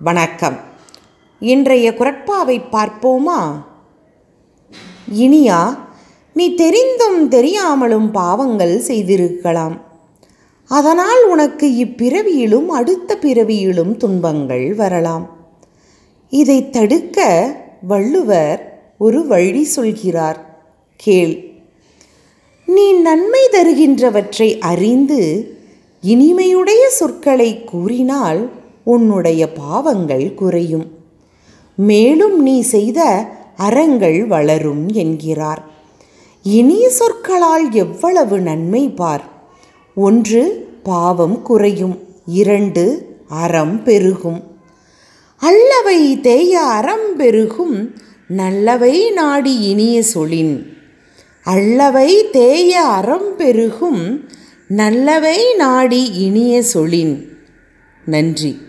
வணக்கம். இன்றைய குரட்பாவை பார்ப்போமா? இனியா நீ தெரிந்தும் தெரியாமலும் பாவங்கள் செய்திருக்கலாம். அதனால் உனக்கு இப்பிறவியிலும் அடுத்த பிறவியிலும் துன்பங்கள் வரலாம். இதை தடுக்க வள்ளுவர் ஒரு வழி சொல்கிறார். கேள். நீ நன்மை தருகின்றவற்றை அறிந்து இனிமையுடைய சொற்களை கூறினால் உன்னுடைய பாவங்கள் குறையும். மேலும் நீ செய்த அறங்கள் வளரும் என்கிறார். இனிய சொற்களால் எவ்வளவு நன்மை பார். ஒன்று பாவம் குறையும். இரண்டு அறம் பெருகும். அல்லவை தேய அறம் பெருகும். நல்லவை நாடி இனிய சொலின் அல்லவை தேய அறம் பெருகும். நல்லவை நாடி இனிய சொலின் நன்றி.